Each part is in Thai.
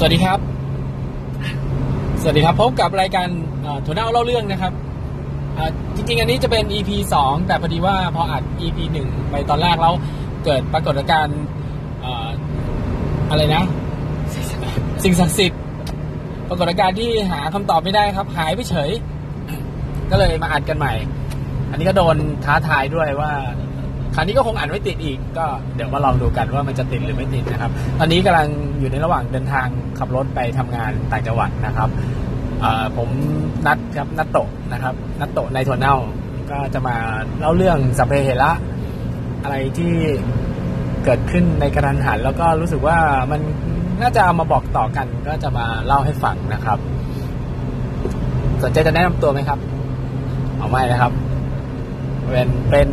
สวัสดีครับ สวัสดีครับ พบกับรายการถั่วเน่าเล่าเรื่องนะครับ จริงๆ อันนี้จะเป็น EP 2 แต่พอดีว่าพออัด EP 1 ไปตอนแรกแล้วเกิดปรากฏการณ์อะไรนะ สิ่งศักดิ์สิทธิ์ปรากฏการณ์ที่หาคำตอบไม่ได้ครับ หายไปเฉย ก็เลยมาอัดกันใหม่ อันนี้ก็โดนท้าทายด้วยว่า ราวนี้ก็คงอัดไม่ติดอีก ก็เดี๋ยวมาลองดูกันว่ามันจะติดหรือไม่ติดนะครับ ตอนนี้กำลังอยู่ในระหว่างเดินทางขับรถไปทำงานต่างจังหวัดนะครับผมนัดครับนัดโตะนะครับนัดโตะในถั่วเน่าก็จะมาเล่าเรื่องสัพเพเหระอะไรที่เกิดขึ้นในกระทันหัน แล้วก็รู้สึกว่ามันน่าจะเอามาบอกต่อกัน ก็จะมาเล่าให้ฟังนะครับสนใจจะแนะนำตัวไหมครับเอาไม่นะครับ เป็นเป็น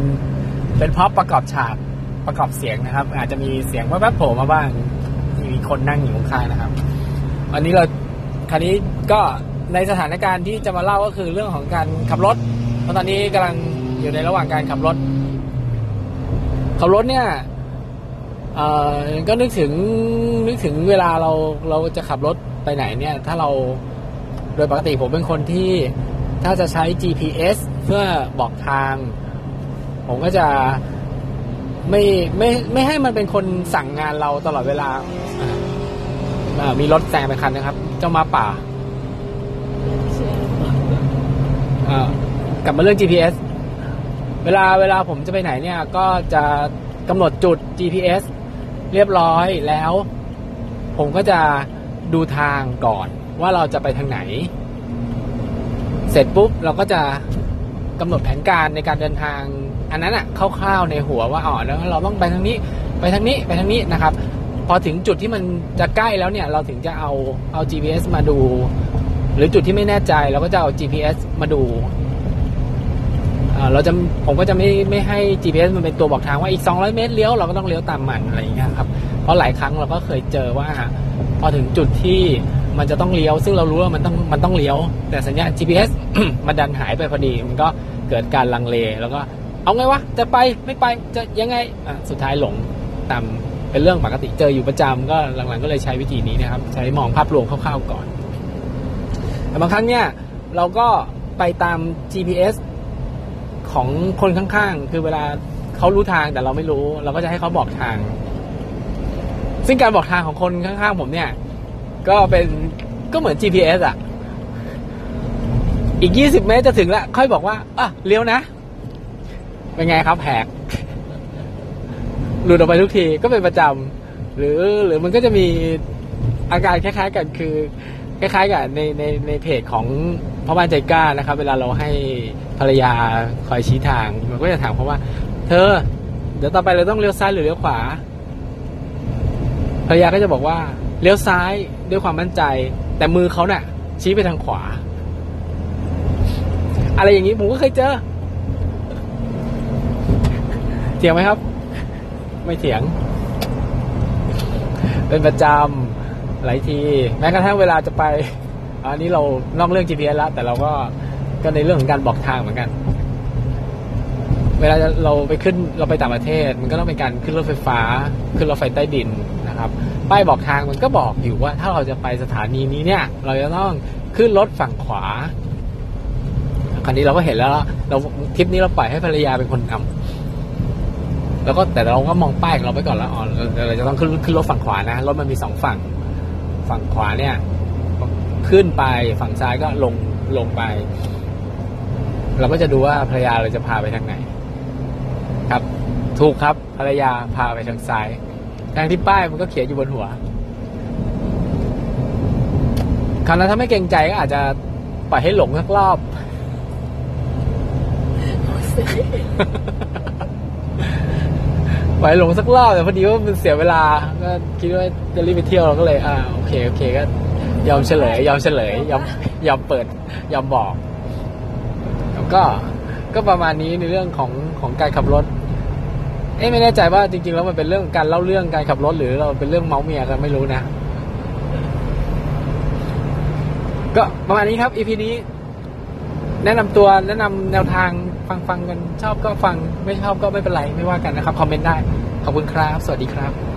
เป็นพร็อพประกอบฉากประกอบเสียงนะครับ อาจจะมีเสียงแวบๆโผล่มาบ้างมีคนนั่งอยู่ข้างๆนะครับ วันนี้เราคราวนี้ก็ในสถานการณ์ที่จะมาเล่าก็คือเรื่องของการขับรถ เพราะตอนนี้กำลังอยู่ในระหว่างการขับรถ ขับรถเนี่ยเอ่อก็นึกถึงนึกถึงเวลาเราเราจะขับรถไปไหนเนี่ย ถ้าเราโดยปกติผมเป็นคนที่ถ้าจะใช้ GPS เพื่อบอกทาง ผมก็จะไม่ไม่ไม่ให้มันเป็นคนสั่งงานเราตลอดเวลา มีรถแซงไปคันนะครับ เจ้ามาป่าอ่า กลับมาเรื่อง GPS เวลาเวลาผมจะไปไหนเนี่ย ก็จะกำหนดจุด GPS เรียบร้อยแล้ว ผมก็จะดูทางก่อนว่าเราจะไปทางไหน เสร็จปุ๊บเราก็จะ กำหนดแผนการในการเดินทาง อันนั้นอะคร่าวๆในหัวว่าอ๋อแล้วเราต้องไปทางนี้ไปทางนี้ไปทางนี้นะครับ พอถึงจุดที่มันจะใกล้แล้วเนี่ย เราถึงจะเอาเอา GPS มาดู หรือจุดที่ไม่แน่ใจเราก็จะเอา GPS มาดูเอ่อเราจะผมก็จะไม่ไม่ให้ GPS มันเป็นตัวบอกทางว่าอีก 200 เมตรเลี้ยวเราก็ต้องเลี้ยวตามมันอะไรอย่างเงี้ยครับเพราะหลายครั้งเราก็เคยเจอว่า พอถึงจุดที่ มันจะต้องเลี้ยว ซึ่งเรารู้ว่ามันต้องมันต้องเลี้ยว แต่สัญญาณ GPS มันดันหายไปพอดี มันก็เกิดการลังเลแล้วก็ เอาไงวะ จะไปไม่ไปจะยังไงอะสุดท้ายหลงตามเป็นเรื่องปกติเจออยู่ประจำก็หลังๆก็เลยใช้วิธีนี้นะครับ ใช้มองภาพรวมคร่าวๆก่อนแต่บางครั้งเนี่ยเราก็ไปตาม GPS ของคนข้างๆ คือเวลาเขารู้ทางแต่เราไม่รู้ เราก็จะให้เขาบอกทาง ซึ่งการบอกทางของคนข้างๆ ผมเนี่ย ก็เป็นก็เหมือน GPS อะอีก20เมตรจะถึงแล้วค่อยบอกว่าอะเลี้ยวนะ เป็นไงครับแหกหลุดออกไปทุกทีก็เป็นประจำหรือหรือมันก็จะมีอาการคล้าย ๆ กันคือ คล้ายๆ กับในในในเพจของพ่อบ้านใจกล้านะครับ เวลาเราให้ภรรยาคอยชี้ทาง มันก็จะถามเขาว่า เธอ เดี๋ยวต่อไปเราต้องเลี้ยวซ้ายหรือเลี้ยวขวาภรรยาก็จะบอกว่า เลี้ยวซ้ายด้วยความมั่นใจ แต่มือเขาเนะ่ะ ชี้ไปทางขวา อะไรอย่างนี้ผมก็เคยเจอเถียงไหมครับ ไม่เถียง เป็นประจำหลายที แม้กระทั่งเวลาจะไป อันนี้เรานอกเรื่อง GPS แล้วแต่เราก็ก็ในเรื่องของการบอกทางเหมือนกัน เวลาเราไปขึ้นเราไปต่างประเทศ มันก็ต้องเป็นการขึ้นรถไฟฟ้า ขึ้นรถไฟใต้ดินนะครับ ป้ายบอกทางมันก็บอกอยู่ว่า ถ้าเราจะไปสถานีนี้เนี่ย เราจะต้องขึ้นรถฝั่งขวาคราวนี้เราก็เห็นแล้วเราทริปนี้เราปล่อยให้ภรรยาเป็นคนนำแล้วก็แต่เราก็มองป้ายของเราไปก่อนแล้วอ๋อเราจะต้องขึ้นขึ้นรถฝั่งขวานะรถมันมีสองฝั่ง ฝั่งขวาเนี่ย ขึ้นไปฝั่งซ้ายก็ลงลงไป เราก็จะดูว่าภรรยาเราจะพาไปทางไหน ครับ ถูกครับภรรยาพาไปทางซ้าย ทางที่ป้ายมันก็เขียนอยู่บนหัวคราวนั้นถ้าไม่เกรงใจก็อาจจะปล่อยให้หลงสักรอบปล่อยหลงสักรอบแต่พอดีว่ามันเสียเวลา ก็คิดว่าจะรีบไปเที่ยวเราก็เลย อ่าโอเคโอเคก็ยอมเฉลย ยอมเฉลยยอมยอมเปิด ยอมบอก แล้วก็ก็ประมาณนี้ในเรื่องของของการขับรถ เอ๊ะไม่แน่ใจว่าจริงๆแล้วมันเป็นเรื่องการเล่าเรื่องการขับรถหรือเราเป็นเรื่องเมาเมียกันไม่รู้นะ ก็ประมาณนี้ครับอีพีนี้ แนะนำตัวแนะนำแนวทางฟังฟังกันชอบก็ฟังไม่ชอบก็ไม่เป็นไรไม่ว่ากันนะครับคอมเมนต์ได้ขอบคุณครับ สวัสดีครับ